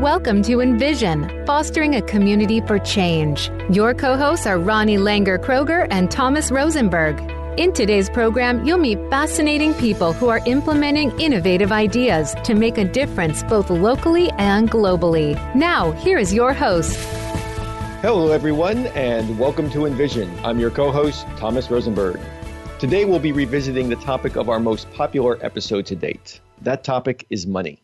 Welcome to Envision, fostering a community for change. Your co hosts are Ronnie Langer Kroger and Thomas Rosenberg. In today's program, you'll meet fascinating people who are implementing innovative ideas to make a difference both locally and globally. Now, here is your host. Hello, everyone, and welcome to Envision. I'm your co host, Thomas Rosenberg. Today, we'll be revisiting the topic of our most popular episode to date. That topic is money.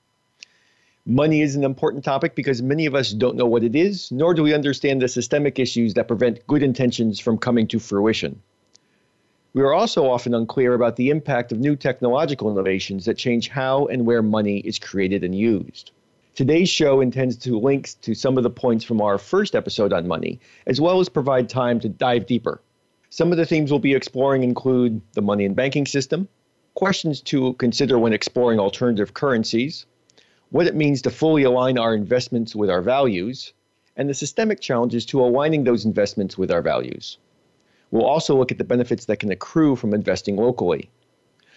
Money is an important topic because many of us don't know what it is, nor do we understand the systemic issues that prevent good intentions from coming to fruition. We are also often unclear about the impact of new technological innovations that change how and where money is created and used. Today's show intends to link to some of the points from our first episode on money, as well as provide time to dive deeper some of the themes we'll be exploring include the money and banking system, questions to consider when exploring alternative currencies, what it means to fully align our investments with our values, and the systemic challenges to aligning those investments with our values. We'll also look at the benefits that can accrue from investing locally.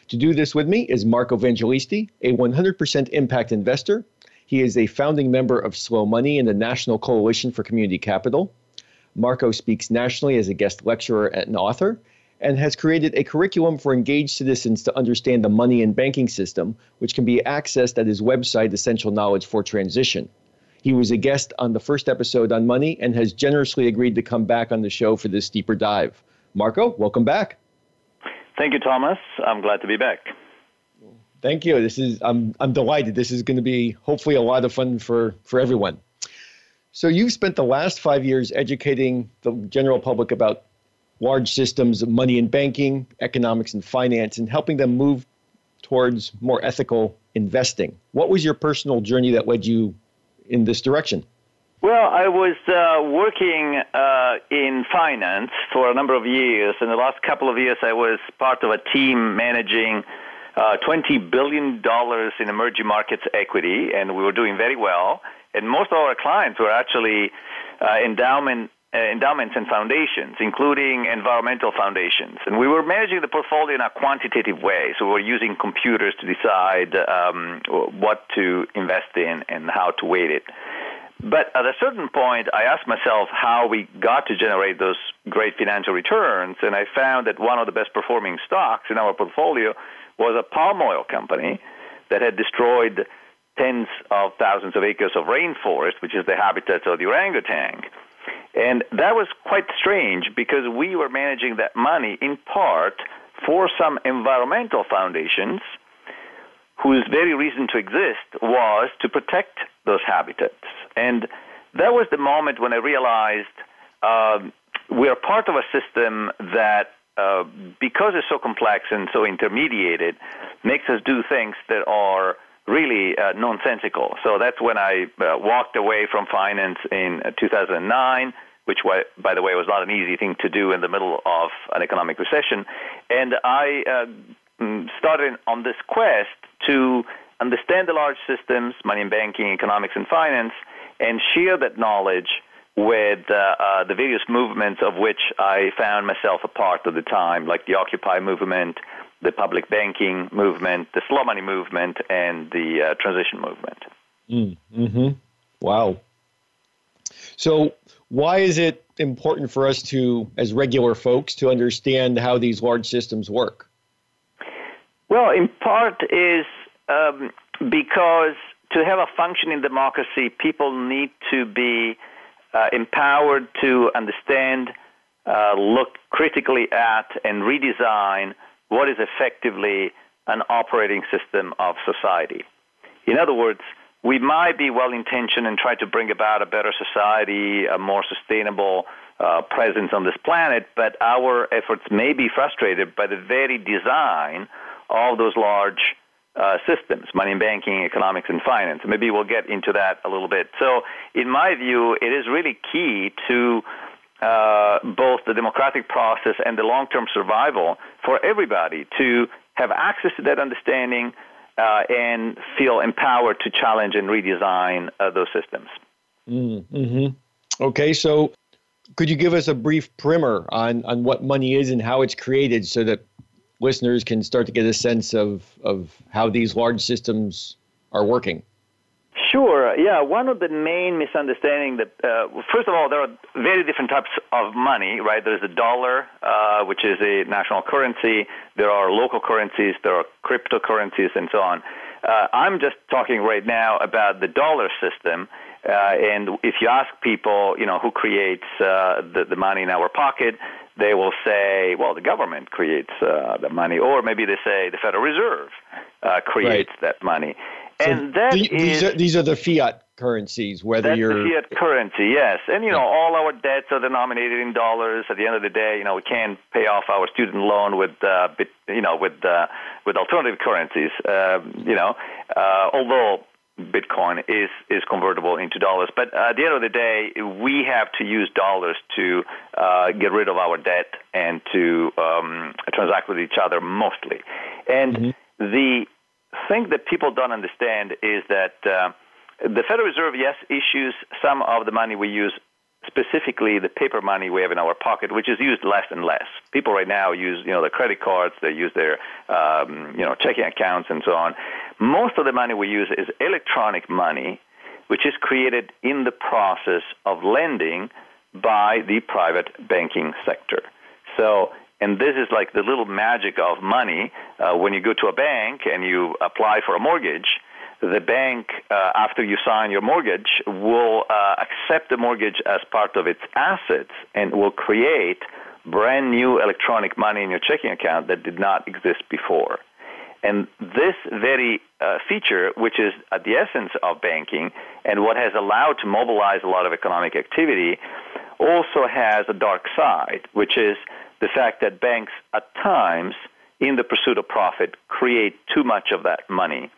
To do this with me is Marco Vangelisti, a 100% impact investor. He is a founding member of Slow Money and the National Coalition for Community Capital. Marco speaks nationally as a guest lecturer and author and has created a curriculum for engaged citizens to understand the money and banking system, which can be accessed at his website, Essential Knowledge for Transition. He was a guest on the first episode on money and has generously agreed to come back on the show for this deeper dive. Marco, welcome back. Thank you, Thomas. I'm glad to be back. Thank you. This is I'm I'm delighted. This is going to be hopefully a lot of fun for for everyone. So you've spent the last five years educating the general public about large systems of money and banking, economics and finance, and helping them move towards more ethical investing. What was your personal journey that led you in this direction? Well, I was uh, working uh, in finance for a number of years. In the last couple of years, I was part of a team managing uh, $20 billion in emerging markets equity, and we were doing very well and most of our clients were actually uh, endowment endowments and foundations, including environmental foundations. And we were managing the portfolio in a quantitative way. So we were using computers to decide um, what to invest in and how to weight it. But at a certain point, I asked myself how we got to generate those great financial returns. And I found that one of the best performing stocks in our portfolio was a palm oil company that had destroyed tens of thousands of acres of rainforest, which is the habitat of the orangutan. And that was quite strange because we were managing that money in part for some environmental foundations whose very reason to exist was to protect those habitats. And that was the moment when I realized um, we are part of a system that, uh, because it's so complex and so intermediated, makes us do things that are really uh, nonsensical. So that's when I uh, walked away from finance in uh, 2009, which, by the way, was not an easy thing to do in the middle of an economic recession. And I uh, mm, started on this quest to understand the large systems, money and banking, economics and finance, and share that knowledge with uh, uh, the various movements of which I found myself a part of the time, like the Occupy movement, the public banking movement, the slow money movement, and the uh, transition movement. Mm, hmm Wow. So, why is it important for us to, as regular folks, to understand how these large systems work? Well, in part is um, because to have a functioning democracy, people need to be uh, empowered to understand, uh, look critically at, and redesign what is effectively an operating system of society. In other words, we might be well intentioned and try to bring about a better society, a more sustainable uh, presence on this planet, but our efforts may be frustrated by the very design of those large uh, systems, money and banking, economics, and finance. Maybe we'll get into that a little bit. So, in my view, it is really key to uh, both the democratic process and the long term survival for everybody to have access to that understanding uh, and feel empowered to challenge and redesign uh, those systems. Mm-hmm. Okay, so could you give us a brief primer on, on what money is and how it's created so that listeners can start to get a sense of, of how these large systems are working? Sure. Yeah. One of the main misunderstandings that, uh, first of all, there are very different types of money, right? There's the dollar, uh, which is a national currency. There are local currencies. There are cryptocurrencies, and so on. Uh, I'm just talking right now about the dollar system. Uh, and if you ask people, you know, who creates uh, the, the money in our pocket, they will say, well, the government creates uh, the money, or maybe they say the Federal Reserve uh, creates right. that money. So and that the, is, these, are, these are the fiat currencies, whether that's you're the fiat currency, yes. And you know, all our debts are denominated in dollars. At the end of the day, you know, we can't pay off our student loan with, uh, bit, you know, with uh, with alternative currencies. Uh, you know, uh, although Bitcoin is is convertible into dollars. But at the end of the day, we have to use dollars to uh, get rid of our debt and to um, transact with each other mostly. And mm-hmm. the thing that people don't understand is that uh, the Federal Reserve, yes, issues some of the money we use, specifically the paper money we have in our pocket, which is used less and less. People right now use, you know, their credit cards, they use their, um, you know, checking accounts and so on. Most of the money we use is electronic money, which is created in the process of lending by the private banking sector. So and this is like the little magic of money. Uh, when you go to a bank and you apply for a mortgage, the bank, uh, after you sign your mortgage, will uh, accept the mortgage as part of its assets and will create brand new electronic money in your checking account that did not exist before. And this very uh, feature, which is at the essence of banking and what has allowed to mobilize a lot of economic activity, also has a dark side, which is the fact that banks at times, in the pursuit of profit, create too much of that money.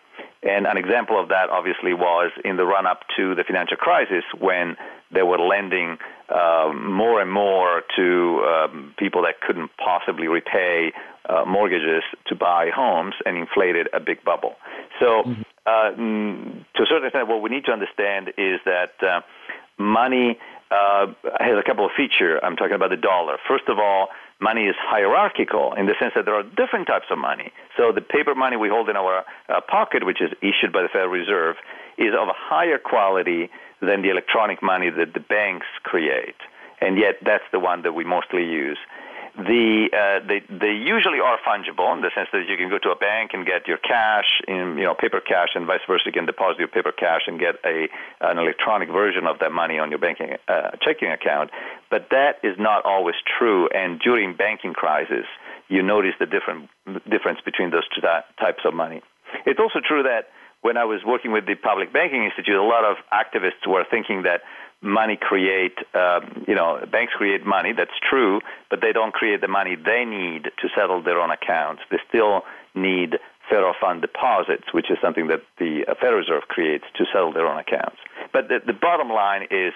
And an example of that obviously was in the run up to the financial crisis when they were lending um, more and more to um, people that couldn't possibly repay uh, mortgages to buy homes and inflated a big bubble. So, mm-hmm. uh, to a certain extent, what we need to understand is that uh, money uh, has a couple of features. I'm talking about the dollar. First of all, money is hierarchical in the sense that there are different types of money. So the paper money we hold in our uh, pocket, which is issued by the Federal Reserve, is of a higher quality than the electronic money that the banks create. And yet that's the one that we mostly use. The, uh, they, they usually are fungible in the sense that you can go to a bank and get your cash in you know paper cash and vice versa. You can deposit your paper cash and get a an electronic version of that money on your banking uh, checking account. But that is not always true. And during banking crisis, you notice the different difference between those two types of money. It's also true that when I was working with the Public Banking Institute, a lot of activists were thinking that money create, um, you know, banks create money. That's true, but they don't create the money they need to settle their own accounts. They still need federal fund deposits, which is something that the uh, Federal Reserve creates to settle their own accounts. But the, the bottom line is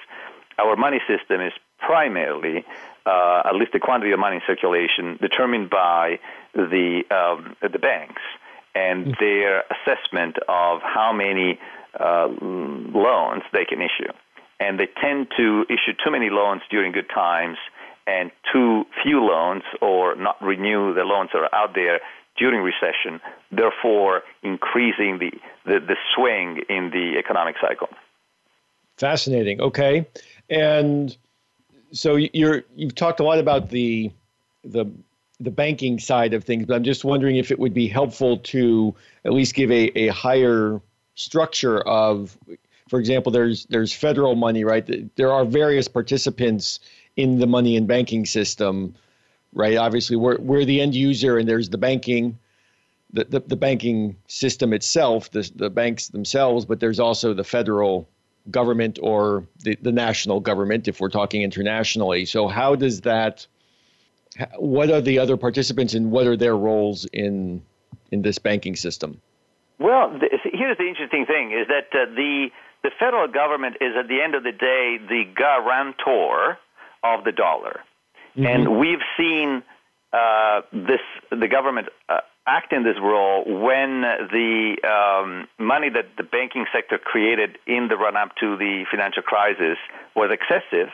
our money system is primarily, uh, at least the quantity of money in circulation, determined by the, um, the banks and mm. their assessment of how many uh, loans they can issue and they tend to issue too many loans during good times and too few loans or not renew the loans that are out there during recession, therefore increasing the, the, the swing in the economic cycle. Fascinating. Okay. And so you're you've talked a lot about the the the banking side of things, but I'm just wondering if it would be helpful to at least give a, a higher structure of for example, there's there's federal money, right? There are various participants in the money and banking system, right? Obviously, we're we're the end user, and there's the banking, the the, the banking system itself, the the banks themselves, but there's also the federal government or the, the national government if we're talking internationally. So how does that what are the other participants and what are their roles in in this banking system? Well, here's the interesting thing: is that uh, the the federal government is at the end of the day the guarantor of the dollar. Mm-hmm. And we've seen uh, this the government uh, act in this role when the um, money that the banking sector created in the run up to the financial crisis was excessive,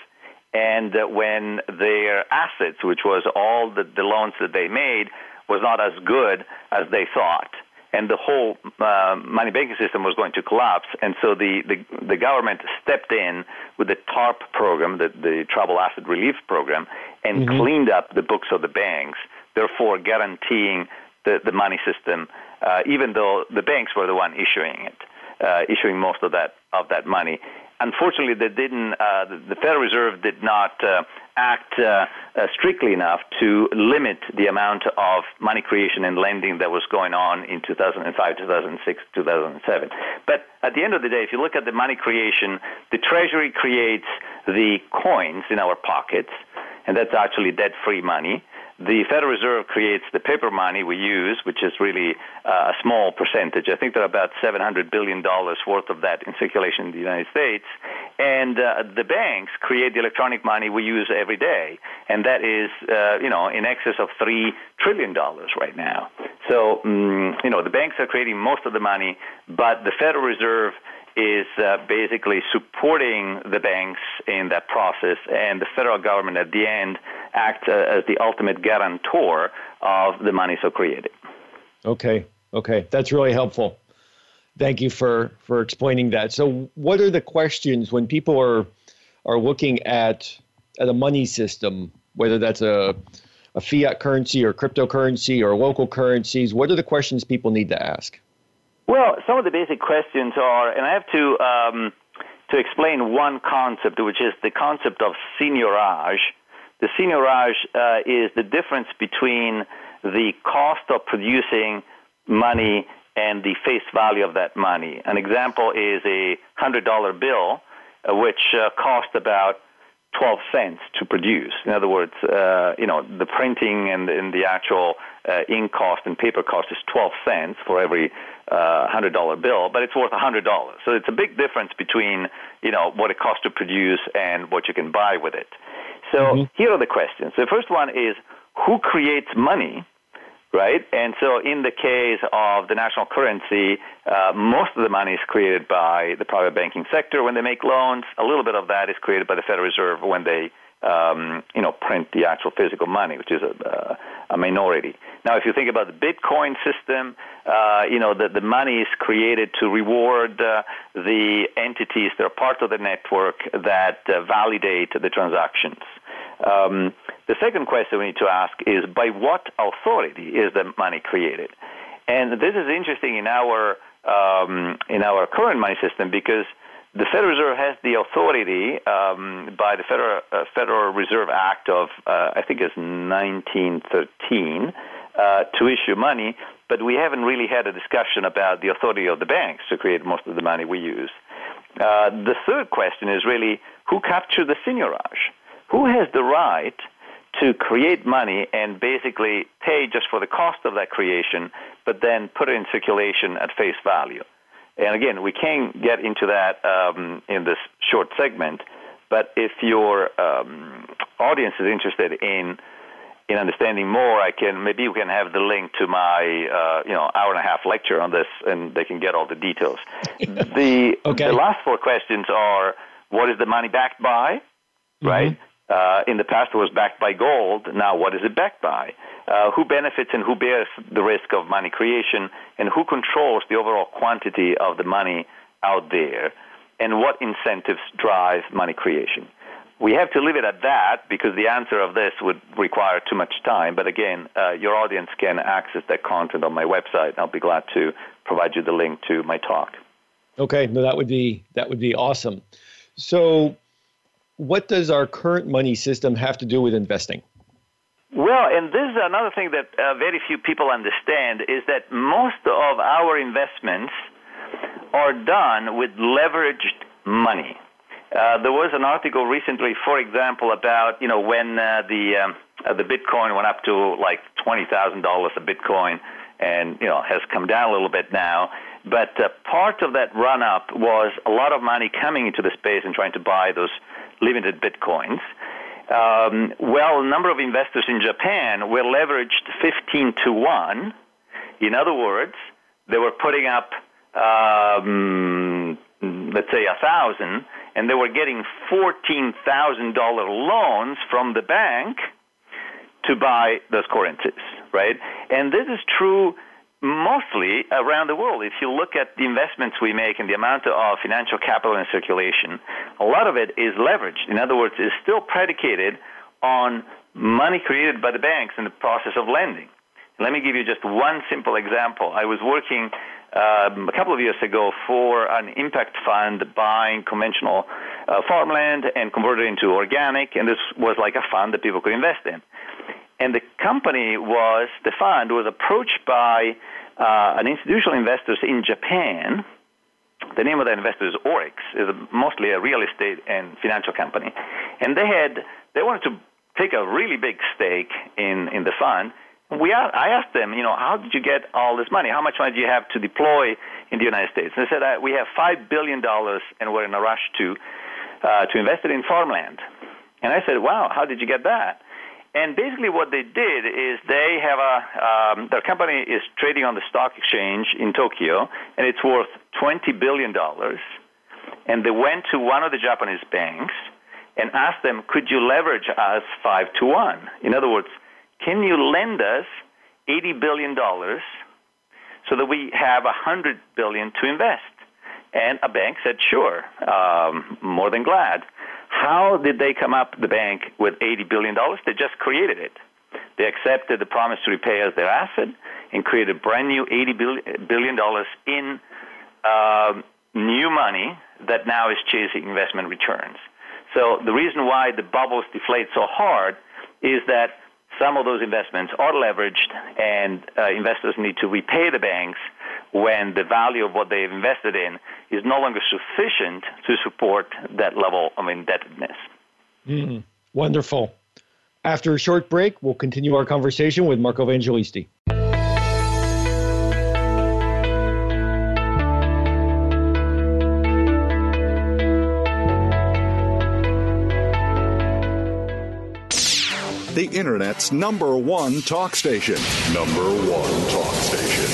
and when their assets, which was all the, the loans that they made, was not as good as they thought and the whole uh, money banking system was going to collapse. And so the, the, the government stepped in with the TARP program, the, the Trouble Asset Relief Program, and mm-hmm. cleaned up the books of the banks, therefore guaranteeing the, the money system, uh, even though the banks were the one issuing it, uh, issuing most of that of that money unfortunately, they didn't. Uh, the Federal Reserve did not uh, act uh, uh, strictly enough to limit the amount of money creation and lending that was going on in 2005, 2006, 2007. But at the end of the day, if you look at the money creation, the Treasury creates the coins in our pockets, and that's actually debt-free money. The Federal Reserve creates the paper money we use, which is really uh, a small percentage. I think there are about $700 billion worth of that in circulation in the United States. And uh, the banks create the electronic money we use every day. And that is, uh, you know, in excess of $3 trillion right now. So, um, you know, the banks are creating most of the money, but the Federal Reserve is uh, basically supporting the banks in that process, and the federal government at the end acts uh, as the ultimate guarantor of the money so created. Okay, okay, that's really helpful. Thank you for for explaining that. So, what are the questions when people are are looking at at a money system, whether that's a a fiat currency or cryptocurrency or local currencies? What are the questions people need to ask? Well, some of the basic questions are, and I have to um, to explain one concept, which is the concept of seigniorage. The seigniorage uh, is the difference between the cost of producing money and the face value of that money. An example is a hundred dollar bill, uh, which uh, cost about 12 cents to produce. In other words, uh, you know, the printing and, and the actual uh, ink cost and paper cost is 12 cents for every uh, $100 bill, but it's worth a $100. So it's a big difference between, you know, what it costs to produce and what you can buy with it. So mm-hmm. here are the questions. The first one is who creates money right? And so, in the case of the national currency, uh, most of the money is created by the private banking sector when they make loans. A little bit of that is created by the Federal Reserve when they, um, you know, print the actual physical money, which is a, a minority. Now, if you think about the Bitcoin system, uh, you know, the, the money is created to reward uh, the entities that are part of the network that uh, validate the transactions. Um, the second question we need to ask is by what authority is the money created? And this is interesting in our um, in our current money system because the Federal Reserve has the authority um, by the Federal uh, Federal Reserve Act of uh, I think it's 1913 uh, to issue money, but we haven't really had a discussion about the authority of the banks to create most of the money we use. Uh, the third question is really who captured the seigniorage? who has the right to create money and basically pay just for the cost of that creation, but then put it in circulation at face value? And again, we can't get into that um, in this short segment, but if your um, audience is interested in in understanding more, I can maybe we can have the link to my uh, you know hour and a half lecture on this, and they can get all the details. the okay. the last four questions are: What is the money backed by? Mm-hmm. Right. Uh, in the past, it was backed by gold. Now, what is it backed by? Uh, who benefits and who bears the risk of money creation, and who controls the overall quantity of the money out there, and what incentives drive money creation? We have to leave it at that because the answer of this would require too much time. But again, uh, your audience can access that content on my website. I'll be glad to provide you the link to my talk. Okay, no, that would be that would be awesome. So what does our current money system have to do with investing? Well, and this is another thing that uh, very few people understand is that most of our investments are done with leveraged money. Uh, there was an article recently, for example, about you know when uh, the um, uh, the Bitcoin went up to like twenty thousand dollars a Bitcoin, and you know has come down a little bit now. But uh, part of that run up was a lot of money coming into the space and trying to buy those limited bitcoins. Um, well, a number of investors in Japan were leveraged 15 to 1. In other words, they were putting up, um, let's say, a thousand, and they were getting $14,000 loans from the bank to buy those currencies, right? And this is true mostly around the world. If you look at the investments we make and the amount of financial capital in circulation, a lot of it is leveraged. In other words, it's still predicated on money created by the banks in the process of lending. Let me give you just one simple example. I was working um, a couple of years ago for an impact fund buying conventional uh, farmland and converted it into organic, and this was like a fund that people could invest in. And the company was, the fund was approached by uh, an institutional investors in Japan. The name of that investor is Orix, is mostly a real estate and financial company, and they had they wanted to take a really big stake in in the fund. We are, I asked them, you know, how did you get all this money? How much money do you have to deploy in the United States? And they said, uh, we have five billion dollars, and we're in a rush to uh, to invest it in farmland. And I said, wow, how did you get that? And basically, what they did is they have a um, their company is trading on the stock exchange in Tokyo, and it's worth twenty billion dollars. And they went to one of the Japanese banks and asked them, "Could you leverage us five to one? In other words, can you lend us eighty billion dollars so that we have a hundred billion to invest?" And a bank said, "Sure, um, more than glad." How did they come up, the bank, with $80 billion? They just created it. They accepted the promise to repay us their asset and created a brand new $80 billion in uh, new money that now is chasing investment returns. So the reason why the bubbles deflate so hard is that some of those investments are leveraged and uh, investors need to repay the banks when the value of what they've invested in is no longer sufficient to support that level of indebtedness. Mm, wonderful. After a short break, we'll continue our conversation with Marco Vangelisti. The Internet's number one talk station. Number one talk station.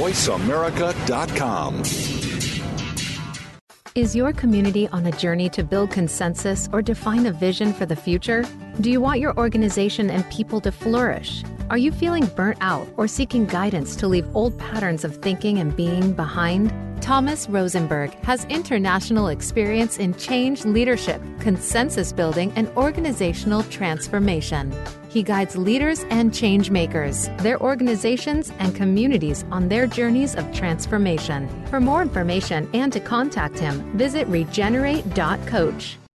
VoiceAmerica.com. Is your community on a journey to build consensus or define a vision for the future? Do you want your organization and people to flourish? Are you feeling burnt out or seeking guidance to leave old patterns of thinking and being behind? Thomas Rosenberg has international experience in change leadership, consensus building, and organizational transformation. He guides leaders and change makers, their organizations, and communities on their journeys of transformation. For more information and to contact him, visit regenerate.coach.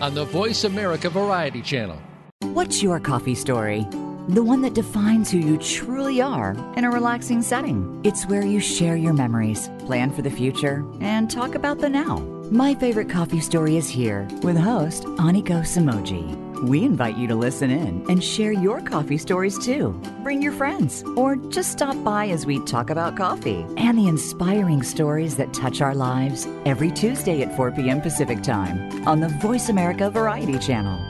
on the Voice America Variety Channel. What's your coffee story? The one that defines who you truly are in a relaxing setting. It's where you share your memories, plan for the future, and talk about the now. My favorite coffee story is here with host Aniko Samoji. We invite you to listen in and share your coffee stories too. Bring your friends or just stop by as we talk about coffee and the inspiring stories that touch our lives every Tuesday at 4 p.m. Pacific Time on the Voice America Variety Channel.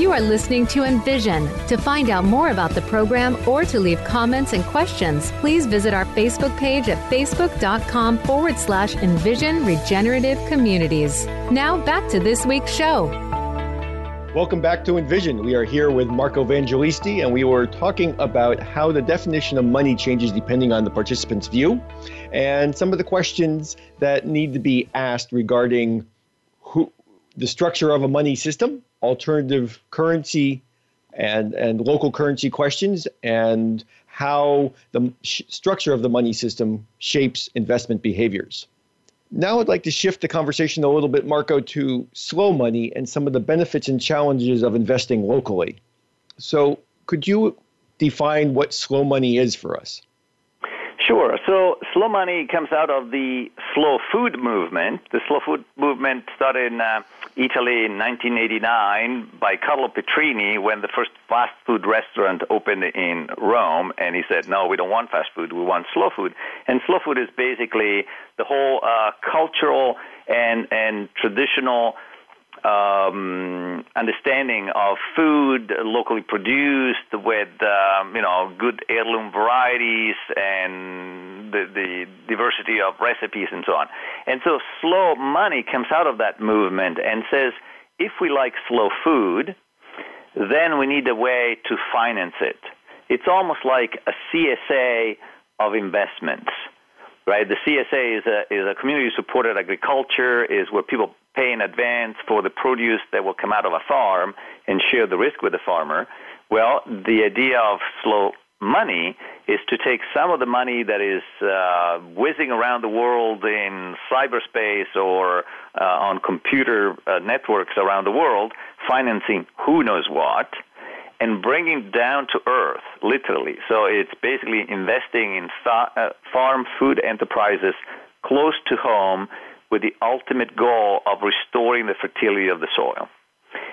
You are listening to Envision. To find out more about the program or to leave comments and questions, please visit our Facebook page at facebook.com forward slash Envision Regenerative Communities. Now back to this week's show. Welcome back to Envision. We are here with Marco Vangelisti, and we were talking about how the definition of money changes depending on the participant's view, and some of the questions that need to be asked regarding who, the structure of a money system alternative currency and, and local currency questions and how the sh- structure of the money system shapes investment behaviors. Now, I'd like to shift the conversation a little bit, Marco, to slow money and some of the benefits and challenges of investing locally. So, could you define what slow money is for us? Sure. So slow money comes out of the slow food movement. The slow food movement started in uh, Italy in 1989 by Carlo Petrini when the first fast food restaurant opened in Rome. And he said, no, we don't want fast food, we want slow food. And slow food is basically the whole uh, cultural and, and traditional um, understanding of food locally produced with um, you know good heirloom varieties and the, the diversity of recipes and so on. And so slow money comes out of that movement and says if we like slow food, then we need a way to finance it. It's almost like a CSA of investments right? The CSA is a is a community supported agriculture is where people pay in advance for the produce that will come out of a farm and share the risk with the farmer. Well, the idea of slow money is to take some of the money that is uh, whizzing around the world in cyberspace or uh, on computer uh, networks around the world, financing who knows what, and bringing down to earth, literally. So it's basically investing in fa- uh, farm food enterprises close to home with the ultimate goal of restoring the fertility of the soil.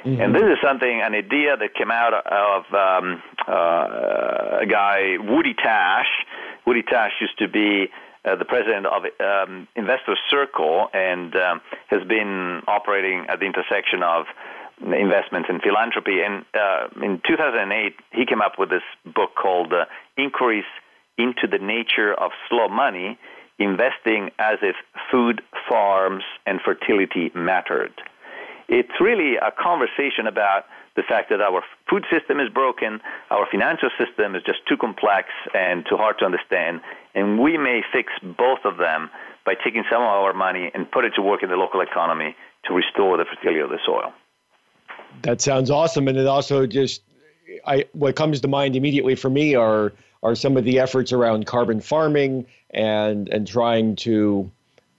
Mm-hmm. And this is something, an idea that came out of um, uh, a guy, Woody Tasch. Woody Tasch used to be uh, the president of um, Investor Circle and um, has been operating at the intersection of investments and philanthropy. And uh, in 2008, he came up with this book called uh, Inquiries into the Nature of Slow Money investing as if food, farms, and fertility mattered. It's really a conversation about the fact that our food system is broken, our financial system is just too complex and too hard to understand, and we may fix both of them by taking some of our money and put it to work in the local economy to restore the fertility of the soil. That sounds awesome, and it also just I what comes to mind immediately for me are are some of the efforts around carbon farming and and trying to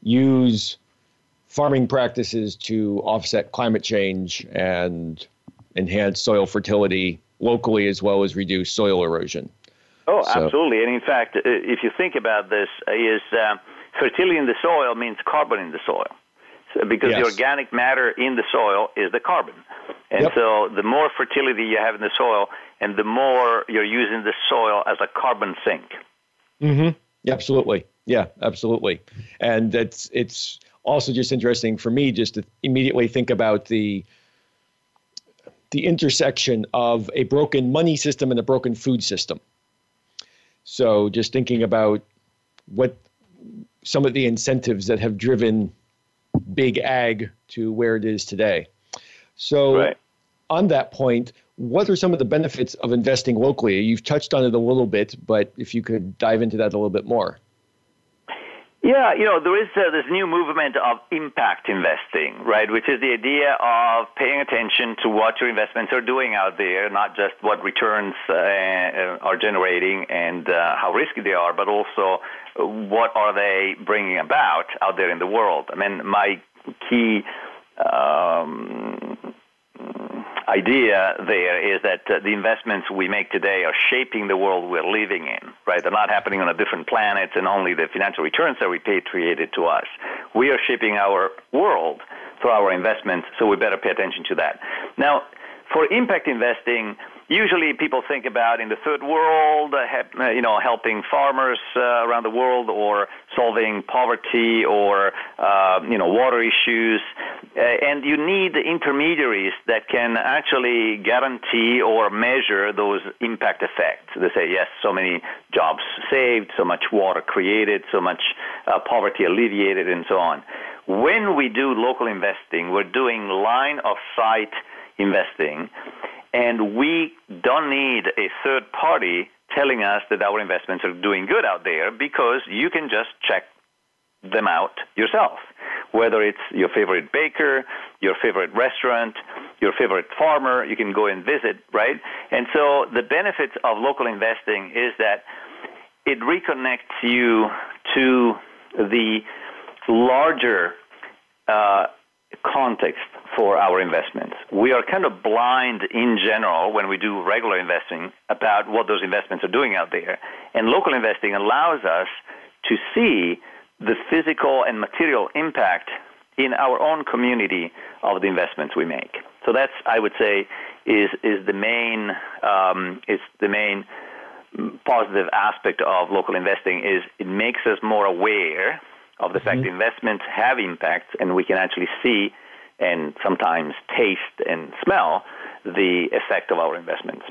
use farming practices to offset climate change and enhance soil fertility locally as well as reduce soil erosion. Oh, so. absolutely. And in fact, if you think about this, is uh, fertility in the soil means carbon in the soil. So because yes. the organic matter in the soil is the carbon. And yep. so the more fertility you have in the soil, and the more you're using the soil as a carbon sink. Mm-hmm. Absolutely. Yeah, absolutely. And it's it's also just interesting for me just to immediately think about the the intersection of a broken money system and a broken food system. So just thinking about what some of the incentives that have driven big ag to where it is today. So right. on that point, what are some of the benefits of investing locally? You've touched on it a little bit, but if you could dive into that a little bit more. Yeah, you know, there is uh, this new movement of impact investing, right, which is the idea of paying attention to what your investments are doing out there, not just what returns uh, are generating and uh, how risky they are, but also what are they bringing about out there in the world. I mean, my key um, idea there is that uh, the investments we make today are shaping the world we're living in, right? They're not happening on a different planet and only the financial returns are repatriated to us. We are shaping our world through our investments, so we better pay attention to that. Now, for impact investing, usually people think about in the third world, uh, uh, you know, helping farmers uh, around the world or solving poverty or, uh, you know, water issues. Uh, and you need intermediaries that can actually guarantee or measure those impact effects. They say, yes, so many jobs saved, so much water created, so much poverty alleviated, and so on. When we do local investing, we're doing line of sight investing and we don't need a third party telling us that our investments are doing good out there because you can just check them out yourself. whether it's your favorite baker, your favorite restaurant, your favorite farmer, you can go and visit, right? And so the benefits of local investing is that it reconnects you to the larger uh, context for our investments. We are kind of blind in general when we do regular investing about what those investments are doing out there. And local investing allows us to see the physical and material impact in our own community of the investments we make. So that's, I would say, is is the main um, is the main positive aspect of local investing is it makes us more aware of the mm-hmm. fact that investments have impacts, and we can actually see and sometimes taste and smell the effect of our investments.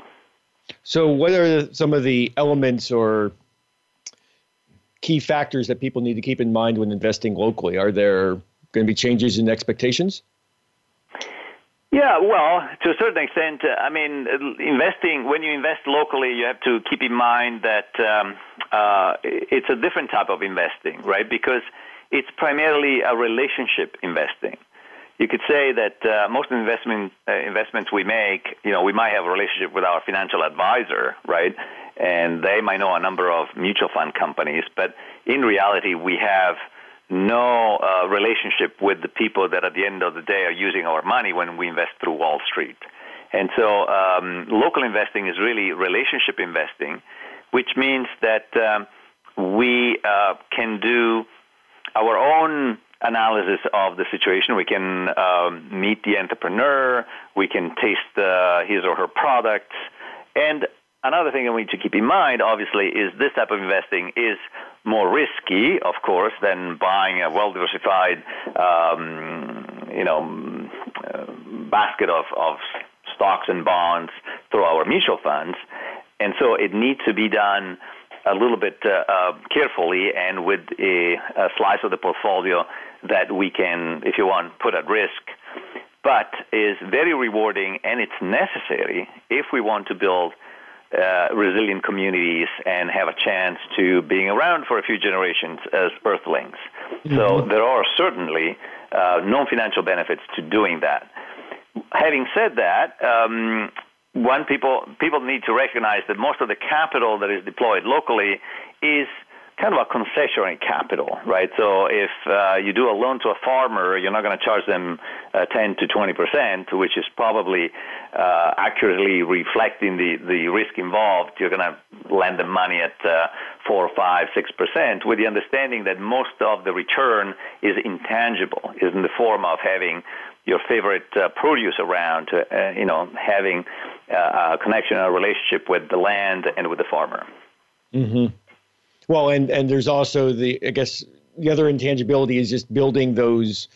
So, what are some of the elements or key factors that people need to keep in mind when investing locally? Are there going to be changes in expectations? Yeah, well, to a certain extent, uh, I mean, investing, when you invest locally, you have to keep in mind that um, uh, it's a different type of investing, right? Because it's primarily a relationship investing. You could say that uh, most investment uh, investments we make, you know, we might have a relationship with our financial advisor, right? And they might know a number of mutual fund companies, but in reality, we have no uh, relationship with the people that at the end of the day are using our money when we invest through Wall Street. And so um, local investing is really relationship investing, which means that um, we uh, can do our own analysis of the situation. We can um, meet the entrepreneur, we can taste uh, his or her products, and another thing that we need to keep in mind, obviously, is this type of investing is more risky, of course, than buying a well-diversified, um, you know, uh, basket of, of stocks and bonds through our mutual funds, and so it needs to be done a little bit uh, uh, carefully and with a, a slice of the portfolio that we can, if you want, put at risk but is very rewarding and it's necessary if we want to build uh, resilient communities and have a chance to being around for a few generations as earthlings. Mm-hmm. So there are certainly uh, non-financial benefits to doing that. Having said that, um, one people people need to recognize that most of the capital that is deployed locally is kind of a concessionary capital, right? So if uh, you do a loan to a farmer, you're not going to charge them uh, 10 to 20 percent, which is probably uh, accurately reflecting the, the risk involved. You're going to lend them money at uh, six percent, with the understanding that most of the return is intangible, is in the form of having your favorite uh, produce around, uh, you know, having uh, a connection, a relationship with the land and with the farmer. Mm-hmm. Well, and and there's also the I guess the other intangibility is just building those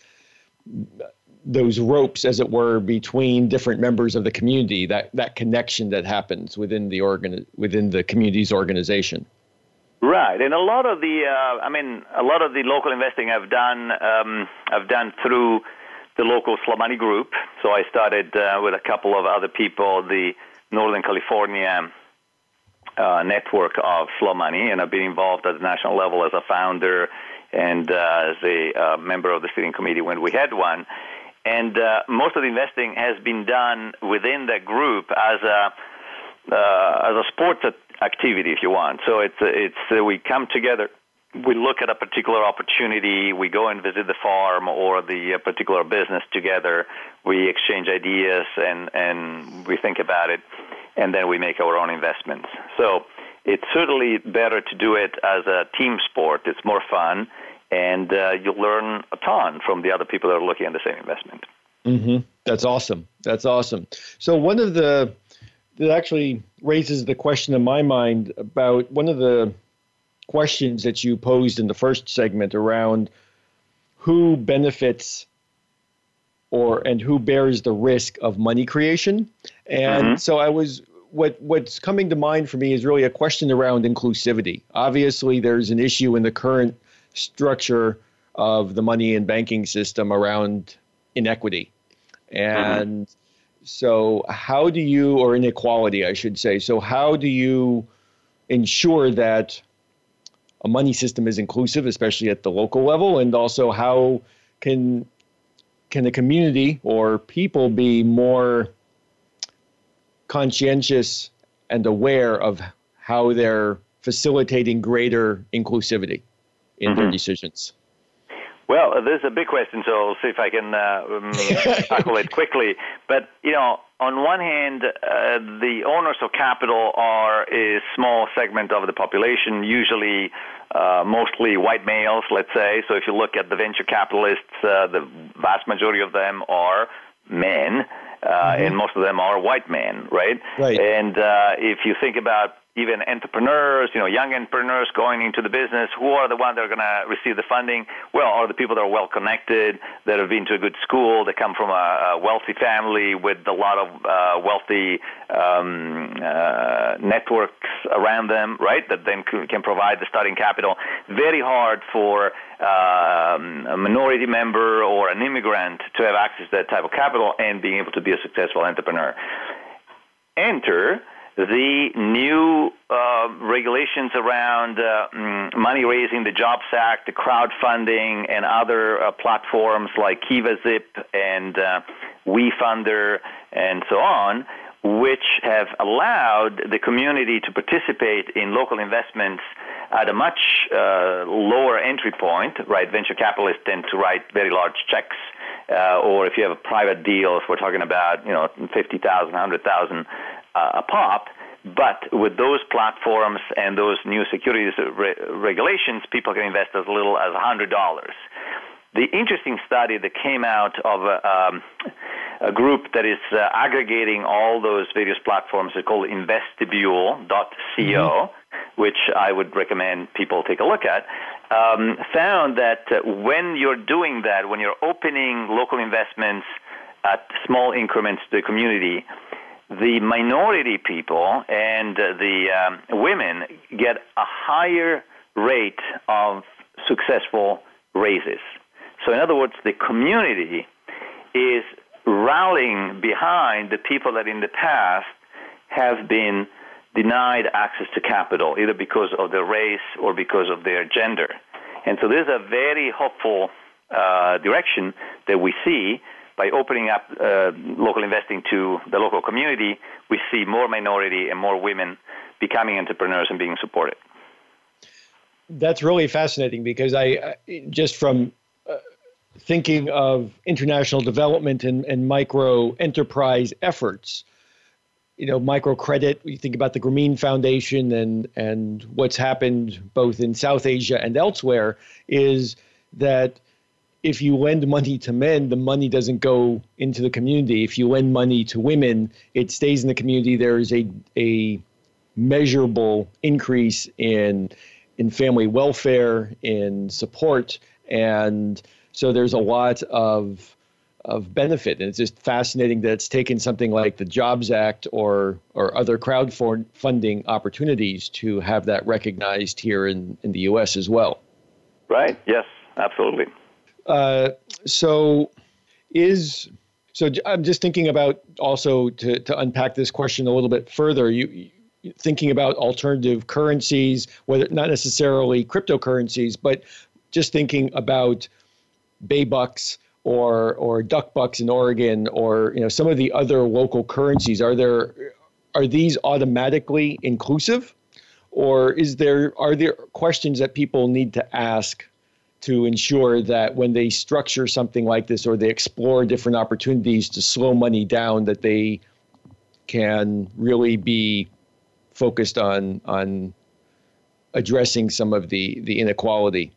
those ropes, as it were, between different members of the community. That that connection that happens within the organ within the community's organization. Right, and a lot of the uh, I mean a lot of the local investing I've done um, I've done through the local Money group. So I started uh, with a couple of other people, the Northern California uh, network of Slow Money, and I've been involved at the national level as a founder and uh, as a uh, member of the steering committee when we had one. And uh, most of the investing has been done within that group as a uh, as a sports activity, if you want. So it's it's uh, we come together we look at a particular opportunity, we go and visit the farm or the particular business together, we exchange ideas and, and we think about it, and then we make our own investments. So it's certainly better to do it as a team sport. It's more fun, and uh, you'll learn a ton from the other people that are looking at the same investment. Mm-hmm. That's awesome. That's awesome. So one of the that actually raises the question in my mind about one of the questions that you posed in the first segment around who benefits or and who bears the risk of money creation. And mm-hmm. so I was what what's coming to mind for me is really a question around inclusivity. Obviously, there's an issue in the current structure of the money and banking system around inequity. And mm-hmm. so how do you or inequality, I should say. So how do you ensure that a money system is inclusive, especially at the local level, and also how can can the community or people be more conscientious and aware of how they're facilitating greater inclusivity in mm-hmm. their decisions? Well, this is a big question, so I'll see if I can uh, tackle it quickly. But you know, on one hand, uh, the owners of capital are a small segment of the population, usually uh, mostly white males, let's say. So if you look at the venture capitalists, uh, the vast majority of them are men. Uh, mm-hmm. and most of them are white men, right? Right. And uh, if you think about even entrepreneurs, you know, young entrepreneurs going into the business, who are the ones that are going to receive the funding? Well, are the people that are well connected, that have been to a good school, that come from a, a wealthy family with a lot of uh, wealthy um, uh, networks around them, right? That then can provide the starting capital. Very hard for um, a minority member or an immigrant to have access to that type of capital and being able to be a successful entrepreneur. Enter the new uh, regulations around uh, mm, money raising, the Jobs Act, the crowdfunding, and other uh, platforms like KivaZip and uh, WeFunder and so on, which have allowed the community to participate in local investments at a much uh, lower entry point, right? Venture capitalists tend to write very large checks. Uh, or if you have a private deal, if we're talking about you know 50,000, 100,000 uh, a pop. But with those platforms and those new securities re- regulations, people can invest as little as $100. The interesting study that came out of a, um, a group that is uh, aggregating all those various platforms is called Investibule.co, mm-hmm. Which I would recommend people take a look at, um, found that uh, when you're doing that, when you're opening local investments at small increments to the community, the minority people and the um, women get a higher rate of successful raises. So, in other words, the community is rallying behind the people that in the past have been denied access to capital, either because of their race or because of their gender. And so, this is a very hopeful uh, direction that we see by opening up uh, local investing to the local community, we see more minority and more women becoming entrepreneurs and being supported. That's really fascinating because I just from uh, thinking of international development and, and micro enterprise efforts, you know, microcredit. You think about the Grameen Foundation and and what's happened both in South Asia and elsewhere is that if you lend money to men, the money doesn't go into the community. If you lend money to women, it stays in the community. There is a a measurable increase in in family welfare, in support, and so there's a lot of of benefit. And it's just fascinating that it's taken something like the Jobs Act or or other crowdfunding opportunities to have that recognized here in, in the US as well. Right. Yes, absolutely. Uh, so is so I'm just thinking about also to, to unpack this question a little bit further. You, you thinking about alternative currencies, whether not necessarily cryptocurrencies, but just thinking about bay bucks or or duck bucks in Oregon or you know some of the other local currencies. Are there are these automatically inclusive, or is there are there questions that people need to ask to ensure that when they structure something like this or they explore different opportunities to slow money down, that they can really be focused on on addressing some of the the inequality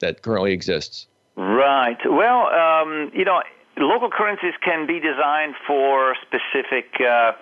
that currently exists. Right. Well, um, you know, local currencies can be designed for specific uh,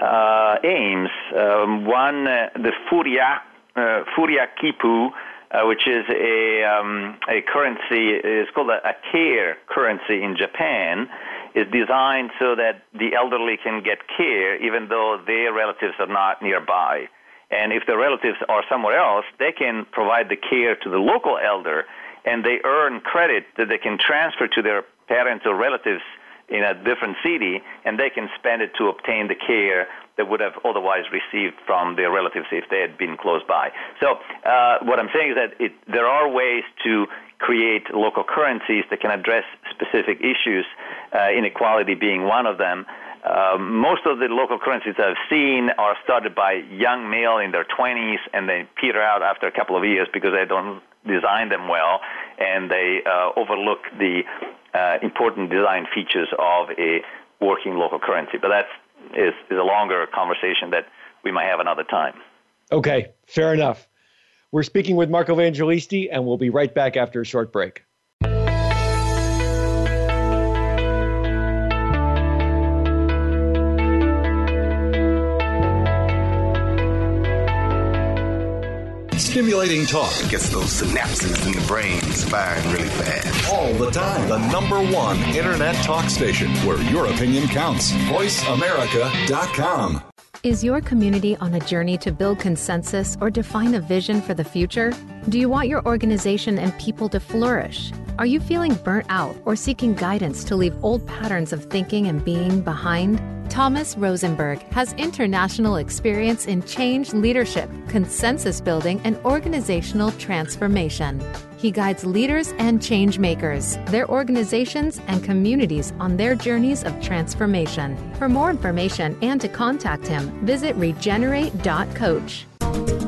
uh, aims. Um, one, uh, the Fureai, uh, Fureai Kippu uh, which is a um, a currency is called a, a care currency in Japan, is designed so that the elderly can get care even though their relatives are not nearby. And if the relatives are somewhere else, they can provide the care to the local elder, and they earn credit that they can transfer to their parents or relatives in a different city, and they can spend it to obtain the care they would have otherwise received from their relatives if they had been close by. So, uh, what I'm saying is that it, there are ways to create local currencies that can address specific issues, uh, inequality being one of them. Uh, most of the local currencies I've seen are started by young male in their 20s and they peter out after a couple of years because they don't design them well and they uh, overlook the uh, important design features of a working local currency. But that's is, is a longer conversation that we might have another time. Okay, fair enough. We're speaking with Marco Vangelisti, and we'll be right back after a short break. Stimulating talk. Gets those synapses in the brain firing really fast. All the time. The number one internet talk station where your opinion counts. VoiceAmerica.com. Is your community on a journey to build consensus or define a vision for the future? Do you want your organization and people to flourish? Are you feeling burnt out or seeking guidance to leave old patterns of thinking and being behind? Thomas Rosenberg has international experience in change leadership, consensus building, and organizational transformation. He guides leaders and change makers, their organizations, and communities on their journeys of transformation. For more information and to contact him, visit regenerate.coach.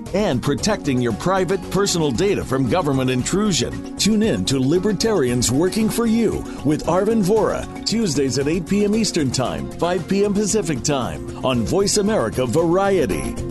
and protecting your private personal data from government intrusion. Tune in to Libertarians Working for You with Arvin Vohra, Tuesdays at 8 p.m. Eastern Time, 5 p.m. Pacific Time on Voice America Variety.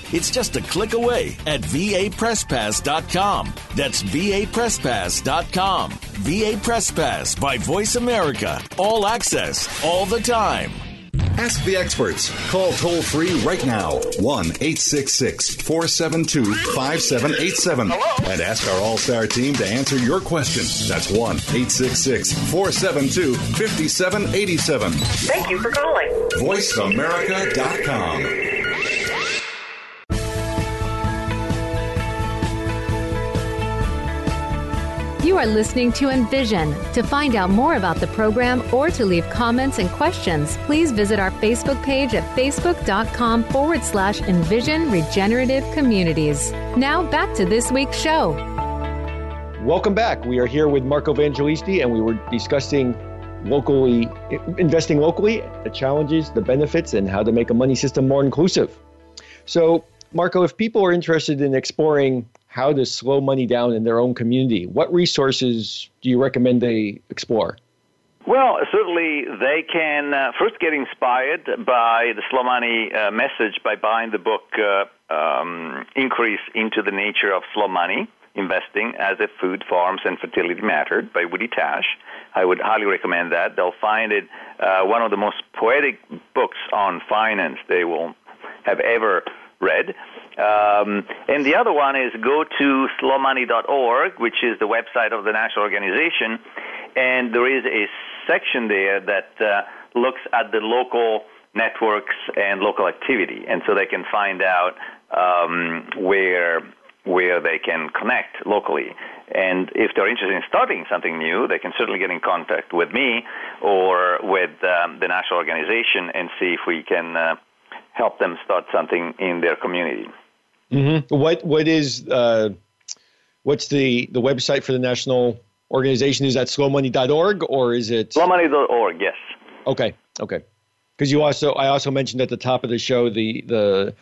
It's just a click away at vapresspass.com. That's vapresspass.com. VA Press Pass by Voice America. All access, all the time. Ask the experts. Call toll free right now 1 866 472 5787 and ask our All Star team to answer your question. That's 1 866 472 5787. Thank you for calling. VoiceAmerica.com. You are listening to Envision. To find out more about the program or to leave comments and questions, please visit our Facebook page at facebook.com forward slash Envision Regenerative Communities. Now back to this week's show. Welcome back. We are here with Marco Vangelisti, and we were discussing locally investing locally, the challenges, the benefits, and how to make a money system more inclusive. So, Marco, if people are interested in exploring how to slow money down in their own community, what resources do you recommend they explore? Well, certainly they can uh, first get inspired by the slow money uh, message by buying the book uh, um, Inquiries into the Nature of Slow Money Investing as if Food, Farms, and Fertility Mattered by Woody Tasch. I would highly recommend that. They'll find it uh, one of the most poetic books on finance they will have ever read. Um, and the other one is go to slowmoney.org, which is the website of the national organization, and there is a section there that uh, looks at the local networks and local activity, and so they can find out um, where where they can connect locally. And if they're interested in starting something new, they can certainly get in contact with me or with um, the national organization and see if we can uh, help them start something in their community. Mm-hmm. What what is uh, what's the the website for the national organization? Is that slowmoney.org or is it slowmoney.org? Yes. Okay. Okay. Because you also, I also mentioned at the top of the show the the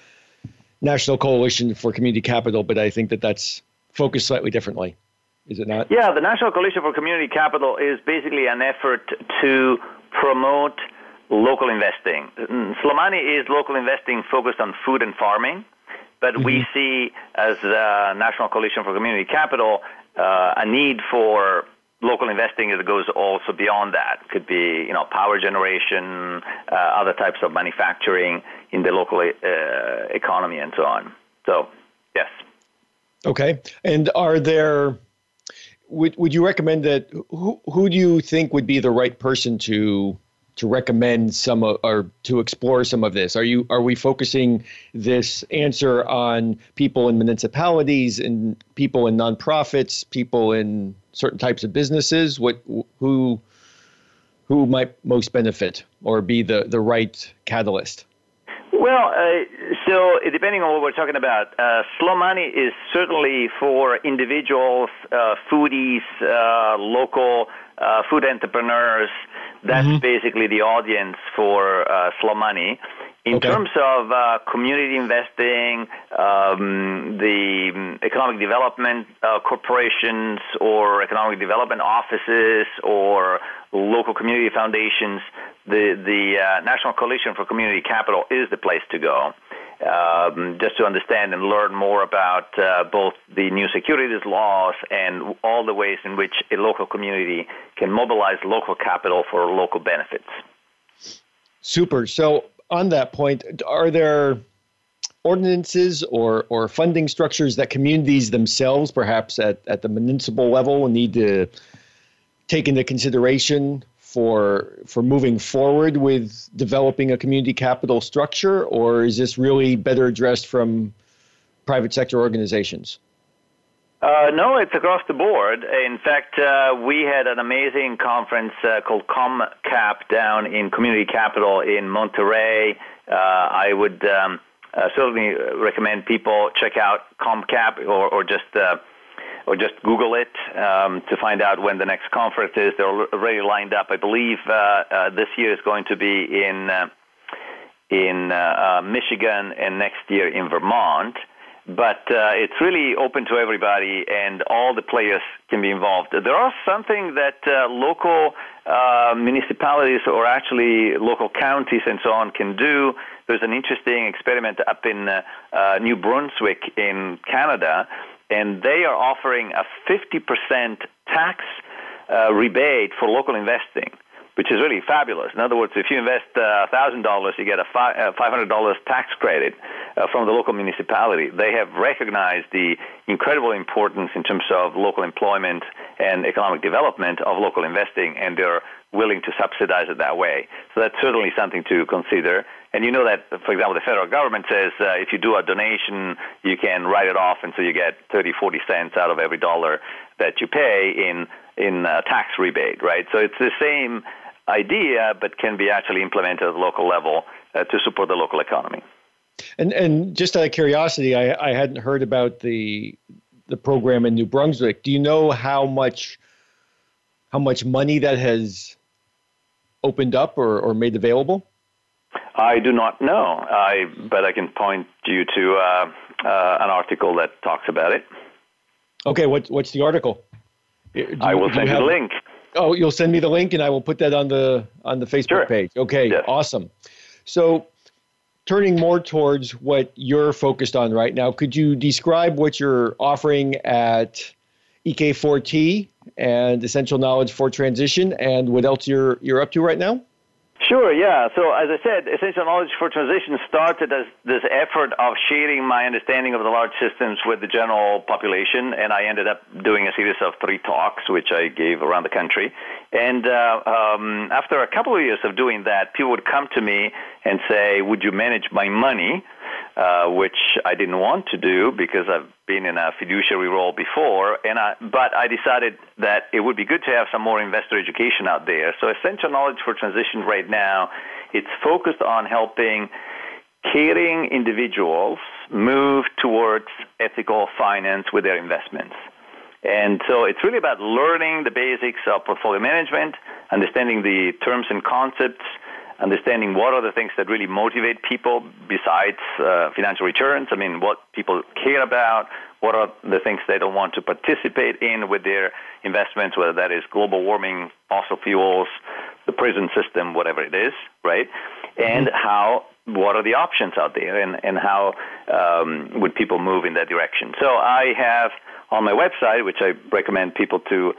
National Coalition for Community Capital, but I think that that's focused slightly differently. Is it not? Yeah, the National Coalition for Community Capital is basically an effort to promote local investing. Mm, Slow Money is local investing focused on food and farming, but mm-hmm. we see as the National Coalition for Community Capital uh, a need for local investing that goes also beyond that. Could be you know power generation, uh, other types of manufacturing in the local uh, economy, and so on. So yes. Okay, and are there? Would would you recommend that? Who who do you think would be the right person to to recommend some of, or to explore some of this? Are you are we focusing this answer on people in municipalities and people in nonprofits, people in certain types of businesses? What who who might most benefit or be the the right catalyst? Well, uh, so depending on what we're talking about, uh, slow money is certainly for individuals, uh, foodies, uh, local uh, food entrepreneurs. That's mm-hmm. basically the audience for uh, slow money. In okay. terms of uh, community investing, um, the economic development uh, corporations or economic development offices or local community foundations, the, the uh, National Coalition for Community Capital is the place to go. Um, just to understand and learn more about uh, both the new securities laws and all the ways in which a local community can mobilize local capital for local benefits. Super. So, on that point, are there ordinances or, or funding structures that communities themselves, perhaps at, at the municipal level, need to take into consideration for for moving forward with developing a community capital structure, or is this really better addressed from private sector organizations? Uh, no, it's across the board. In fact, uh, we had an amazing conference uh, called ComCap down in Community Capital in Monterey. Uh, I would um, uh, certainly recommend people check out ComCap or, or just uh, or just Google it um, to find out when the next conference is. They're already lined up. I believe this year is going to be in in Michigan and next year in Vermont but uh, it's really open to everybody, and all the players can be involved. There are something that uh, local uh, municipalities or actually local counties and so on can do. There's an interesting experiment up in uh, uh, New Brunswick in Canada, and they are offering a 50% tax uh, rebate for local investing which is really fabulous. In other words, if you invest uh, $1,000, you get a $500 uh, tax credit uh, from the local municipality. They have recognized the incredible importance in terms of local employment and economic development of local investing, and they're willing to subsidize it that way. So that's certainly something to consider. And you know that, for example, the federal government says uh, if you do a donation, you can write it off, and so you get 30, 40 cents out of every dollar that you pay in in uh, tax rebate, right? So it's the same idea, but can be actually implemented at the local level uh, to support the local economy. And and just out of curiosity, I, I hadn't heard about the the program in New Brunswick. Do you know how much how much money that has opened up or, or made available? I do not know. I but I can point you to uh, uh, an article that talks about it. Okay, what what's the article? Do, I will send you, have, the link. Oh, you'll send me the link, and I will put that on the on the Facebook sure. page. Okay, yes. awesome. So, turning more towards what you're focused on right now, could you describe what you're offering at EK4T and Essential Knowledge for Transition, and what else you're you're up to right now? Sure, yeah. So, as I said, Essential Knowledge for Transition started as this effort of sharing my understanding of the large systems with the general population, and I ended up doing a series of three talks, which I gave around the country. And uh, um, after a couple of years of doing that, people would come to me and say, Would you manage my money? Uh, which I didn't want to do because I've been in a fiduciary role before. And I, but I decided that it would be good to have some more investor education out there. So Essential Knowledge for Transition right now, it's focused on helping caring individuals move towards ethical finance with their investments. And so it's really about learning the basics of portfolio management, understanding the terms and concepts, understanding what are the things that really motivate people besides uh, financial returns. I mean, what people care about, what are the things they don't want to participate in with their investments, whether that is global warming, fossil fuels, the prison system, whatever it is, right? And mm-hmm. how what are the options out there and, and how um, would people move in that direction. So I have on my website, which I recommend people to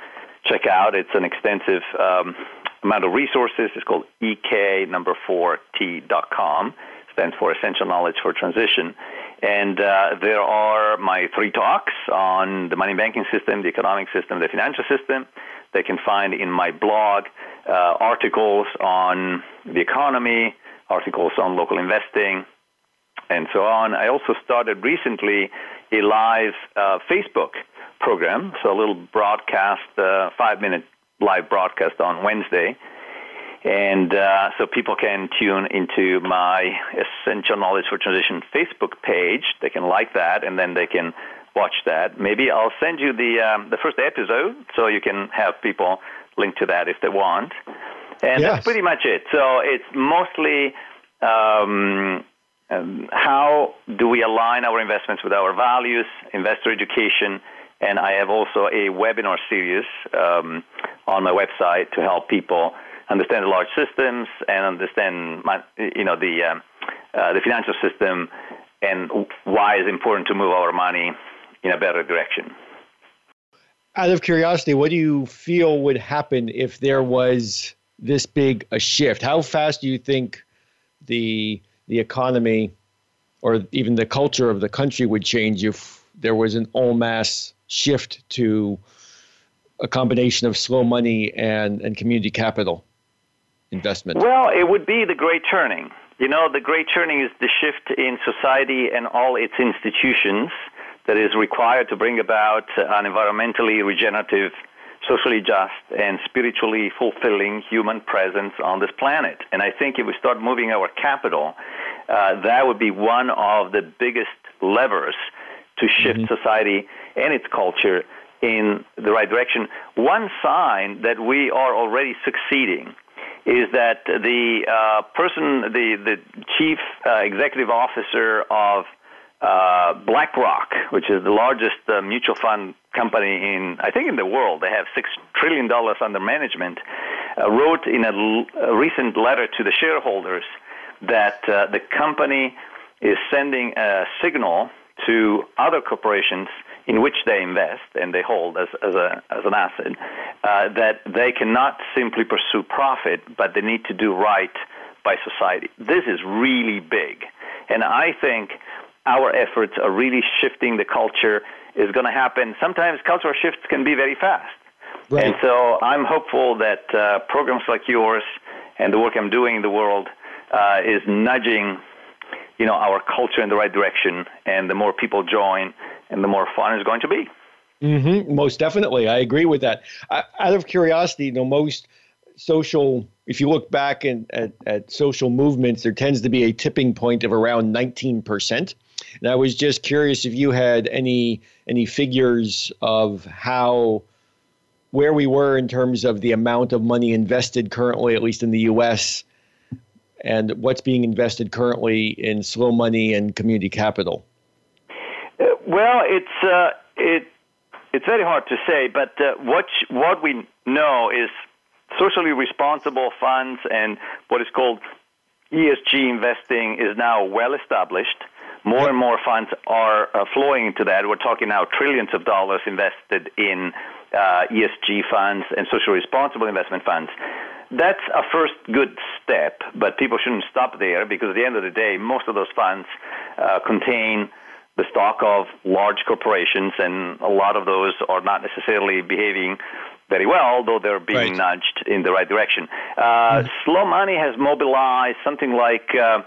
check out, it's an extensive um, amount of resources. It's called EK number four T.com, stands for Essential Knowledge for Transition. And uh, there are my three talks on the money banking system, the economic system, the financial system. They can find in my blog uh, articles on the economy, articles on local investing, and so on. I also started recently a live uh, Facebook program, so a little broadcast, uh, five minute live broadcast on Wednesday. And uh, so people can tune into my Essential Knowledge for Transition Facebook page. They can like that, and then they can watch that. Maybe I'll send you the um, the first episode, so you can have people link to that if they want. And yes. that's pretty much it. So it's mostly um, um, how do we align our investments with our values, investor education, and I have also a webinar series um, on my website to help people understand the large systems and understand my, you know the um, uh, the financial system and why it's important to move our money in a better direction. Out of curiosity, what do you feel would happen if there was this big a shift? How fast do you think the the economy or even the culture of the country would change if there was an en masse shift to a combination of slow money and, and community capital investment? Well, it would be the great turning. You know, the great turning is the shift in society and all its institutions that is required to bring about an environmentally regenerative socially just and spiritually fulfilling human presence on this planet. And I think if we start moving our capital, uh, that would be one of the biggest levers to shift mm-hmm. society and its culture in the right direction. One sign that we are already succeeding is that the uh, person, the, the chief uh, executive officer of uh, BlackRock, which is the largest uh, mutual fund company in, I think, in the world. They have six trillion dollars under management. Uh, wrote in a, l- a recent letter to the shareholders that uh, the company is sending a signal to other corporations in which they invest and they hold as, as, a, as an asset uh, that they cannot simply pursue profit, but they need to do right by society. This is really big. And I think our efforts are really shifting the culture is going to happen. Sometimes cultural shifts can be very fast. Right. And so I'm hopeful that uh, programs like yours and the work I'm doing in the world uh, is nudging, you know, our culture in the right direction. And the more people join, and the more fun it's going to be. Mm-hmm. Most definitely, I agree with that. I, out of curiosity, you know, most social if you look back in, at, at social movements, there tends to be a tipping point of around 19%. And I was just curious if you had any any figures of how where we were in terms of the amount of money invested currently, at least in the U.S., and what's being invested currently in slow money and community capital. Uh, well, it's uh, it it's very hard to say, but uh, what what we know is socially responsible funds and what is called ESG investing is now well established. More and more funds are uh, flowing into that. We're talking now trillions of dollars invested in uh, ESG funds and socially responsible investment funds. That's a first good step, but people shouldn't stop there because at the end of the day, most of those funds uh, contain the stock of large corporations, and a lot of those are not necessarily behaving very well, though they're being right. nudged in the right direction. Uh, mm. Slow Money has mobilized something like uh,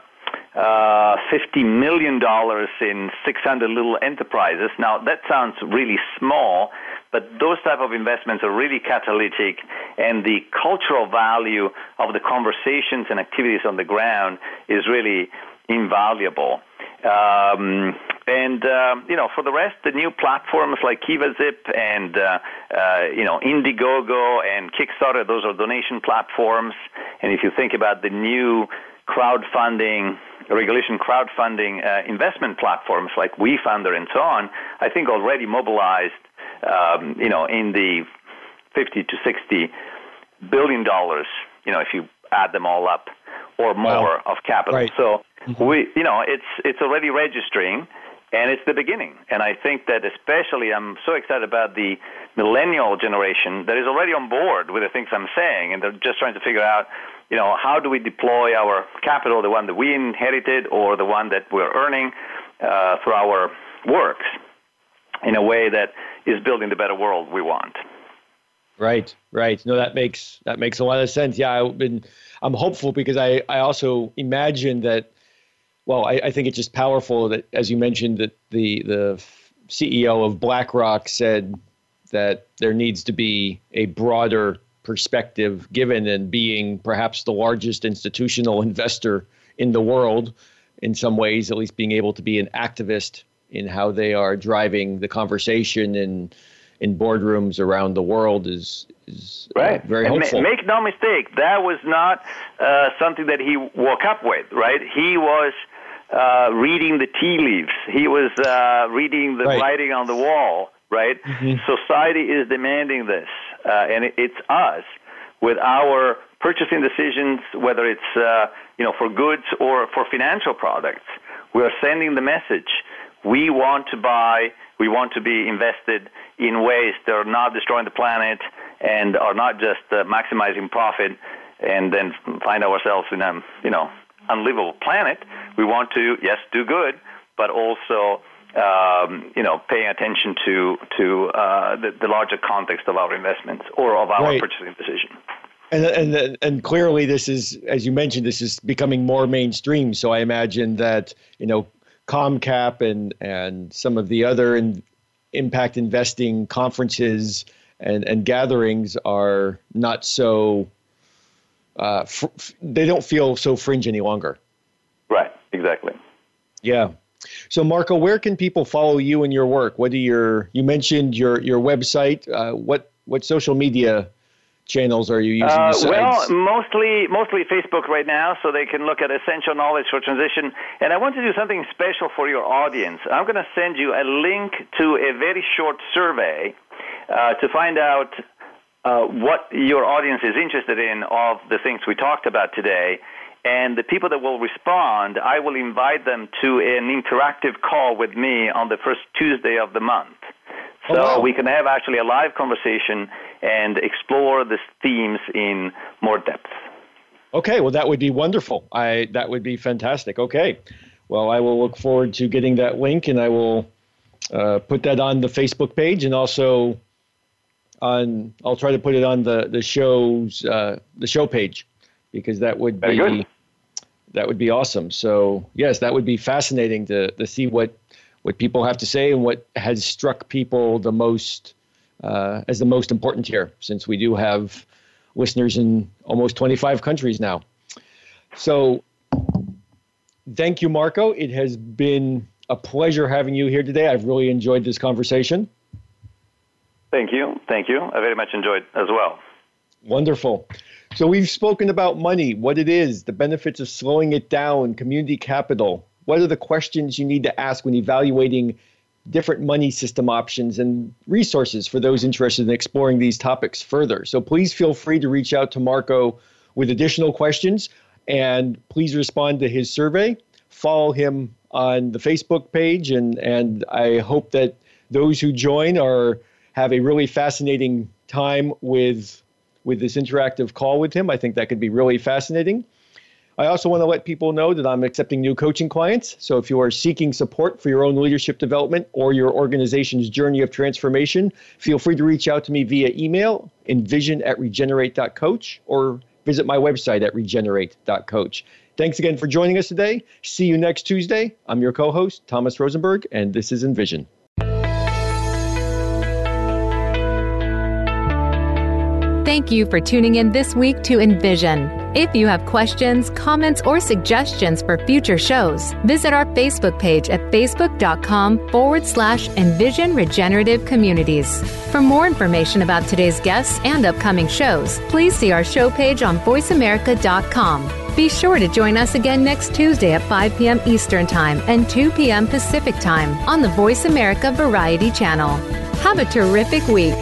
uh, $50 million in 600 little enterprises. Now, that sounds really small, but those type of investments are really catalytic, and the cultural value of the conversations and activities on the ground is really invaluable. Um, and um, you know, for the rest, the new platforms like KivaZip and uh, uh, you know Indiegogo and Kickstarter, those are donation platforms. And if you think about the new crowdfunding, regulation crowdfunding uh, investment platforms like WeFunder and so on, I think already mobilized, um, you know, in the 50 to 60 billion dollars, you know, if you add them all up, or more wow. of capital. Right. So mm-hmm. we, you know, it's it's already registering, and it's the beginning. And I think that especially, I'm so excited about the millennial generation that is already on board with the things I'm saying, and they're just trying to figure out, you know, how do we deploy our capital, the one that we inherited or the one that we're earning uh, through our works, in a way that is building the better world we want. Right, right. No, that makes that makes a lot of sense. Yeah, I've been I'm hopeful because I I also imagine that. Well, I, I think it's just powerful that, as you mentioned, that the the CEO of BlackRock said that there needs to be a broader perspective given and being perhaps the largest institutional investor in the world in some ways at least being able to be an activist in how they are driving the conversation and in boardrooms around the world is is uh, very hopeful. Ma- make no mistake, that was not uh, something that he woke up with. Right, he was uh, reading the tea leaves. He was uh, reading the right. writing on the wall. Right, mm-hmm. society is demanding this, uh, and it, it's us with our purchasing decisions, whether it's uh, you know for goods or for financial products. We are sending the message. We want to buy we want to be invested in ways that are not destroying the planet and are not just uh, maximizing profit and then find ourselves in a you know unlivable planet. We want to yes do good, but also um, you know paying attention to to uh, the, the, larger context of our investments or of our right. purchasing decision. And, and and clearly, this is, as you mentioned, this is becoming more mainstream. So I imagine that you know ComCap and and some of the other in, impact investing conferences and, and gatherings are not so uh, fr- they don't feel so fringe any longer. Right. Exactly. Yeah. So Marco, where can people follow you and your work? What are your you mentioned your your website? Uh, what what social media channels are you using? Uh, well, mostly mostly Facebook right now, so they can look at essential knowledge for transition. And I want to do something special for your audience. I'm going to send you a link to a very short survey uh, to find out uh, what your audience is interested in of the things we talked about today. And the people that will respond, I will invite them to an interactive call with me on the first Tuesday of the month. So oh, wow. we can have actually a live conversation and explore these themes in more depth. Okay, well that would be wonderful. I that would be fantastic. Okay, well I will look forward to getting that link, and I will uh, put that on the Facebook page, and also on I'll try to put it on the the show's uh, the show page because that would Very be good. that would be awesome. So yes, that would be fascinating to to see what what people have to say and what has struck people the most Uh, as the most important here, since we do have listeners in almost 25 countries now. So, thank you, Marco. It has been a pleasure having you here today. I've really enjoyed this conversation. Thank you. Thank you. I very much enjoyed as well. Wonderful. So, we've spoken about money, what it is, the benefits of slowing it down, community capital. What are the questions you need to ask when evaluating different money system options and resources for those interested in exploring these topics further. So please feel free to reach out to Marco with additional questions and please respond to his survey. Follow him on the Facebook page and and I hope that those who join are have a really fascinating time with with this interactive call with him. I think that could be really fascinating. I also want to let people know that I'm accepting new coaching clients. So if you are seeking support for your own leadership development or your organization's journey of transformation, feel free to reach out to me via email, envision at regenerate.coach, or visit my website at regenerate.coach. Thanks again for joining us today. See you next Tuesday. I'm your co host, Thomas Rosenberg, and this is Envision. Thank you for tuning in this week to Envision. If you have questions, comments, or suggestions for future shows, visit our Facebook page at facebook.com forward slash envision regenerative communities. For more information about today's guests and upcoming shows, please see our show page on voiceamerica.com. Be sure to join us again next Tuesday at 5 p.m. Eastern Time and 2 p.m. Pacific Time on the Voice America Variety Channel. Have a terrific week.